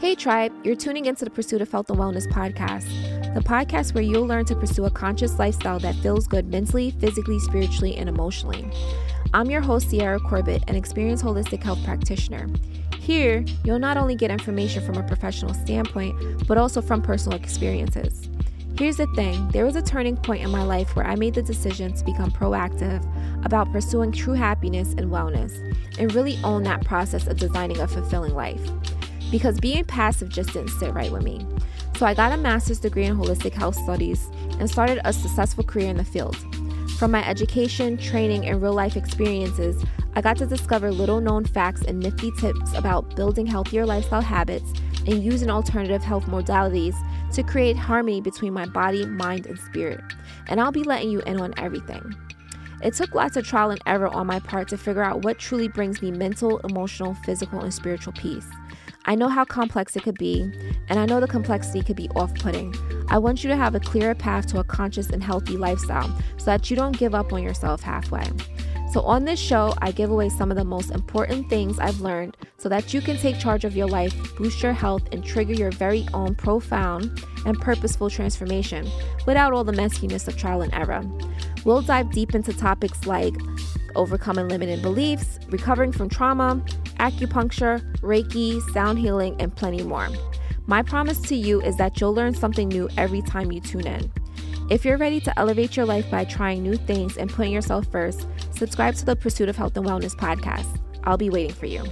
Hey, tribe, you're tuning into the Pursuit of Health and Wellness podcast, the podcast where you'll learn to pursue a conscious lifestyle that feels good mentally, physically, spiritually, and emotionally. I'm your host, Sierra Corbett, an experienced holistic health practitioner. Here, you'll not only get information from a professional standpoint, but also from personal experiences. Here's the thing there was a turning point in my life where I made the decision to become proactive about pursuing true happiness and wellness, and really own that process of designing a fulfilling life because being passive just didn't sit right with me. So I got a master's degree in holistic health studies and started a successful career in the field. From my education, training, and real life experiences, I got to discover little known facts and nifty tips about building healthier lifestyle habits and using alternative health modalities to create harmony between my body, mind, and spirit. And I'll be letting you in on everything. It took lots of trial and error on my part to figure out what truly brings me mental, emotional, physical, and spiritual peace. I know how complex it could be, and I know the complexity could be off putting. I want you to have a clearer path to a conscious and healthy lifestyle so that you don't give up on yourself halfway. So, on this show, I give away some of the most important things I've learned so that you can take charge of your life, boost your health, and trigger your very own profound and purposeful transformation without all the messiness of trial and error. We'll dive deep into topics like overcoming limiting beliefs, recovering from trauma, acupuncture, Reiki, sound healing, and plenty more. My promise to you is that you'll learn something new every time you tune in. If you're ready to elevate your life by trying new things and putting yourself first, subscribe to the Pursuit of Health and Wellness podcast. I'll be waiting for you.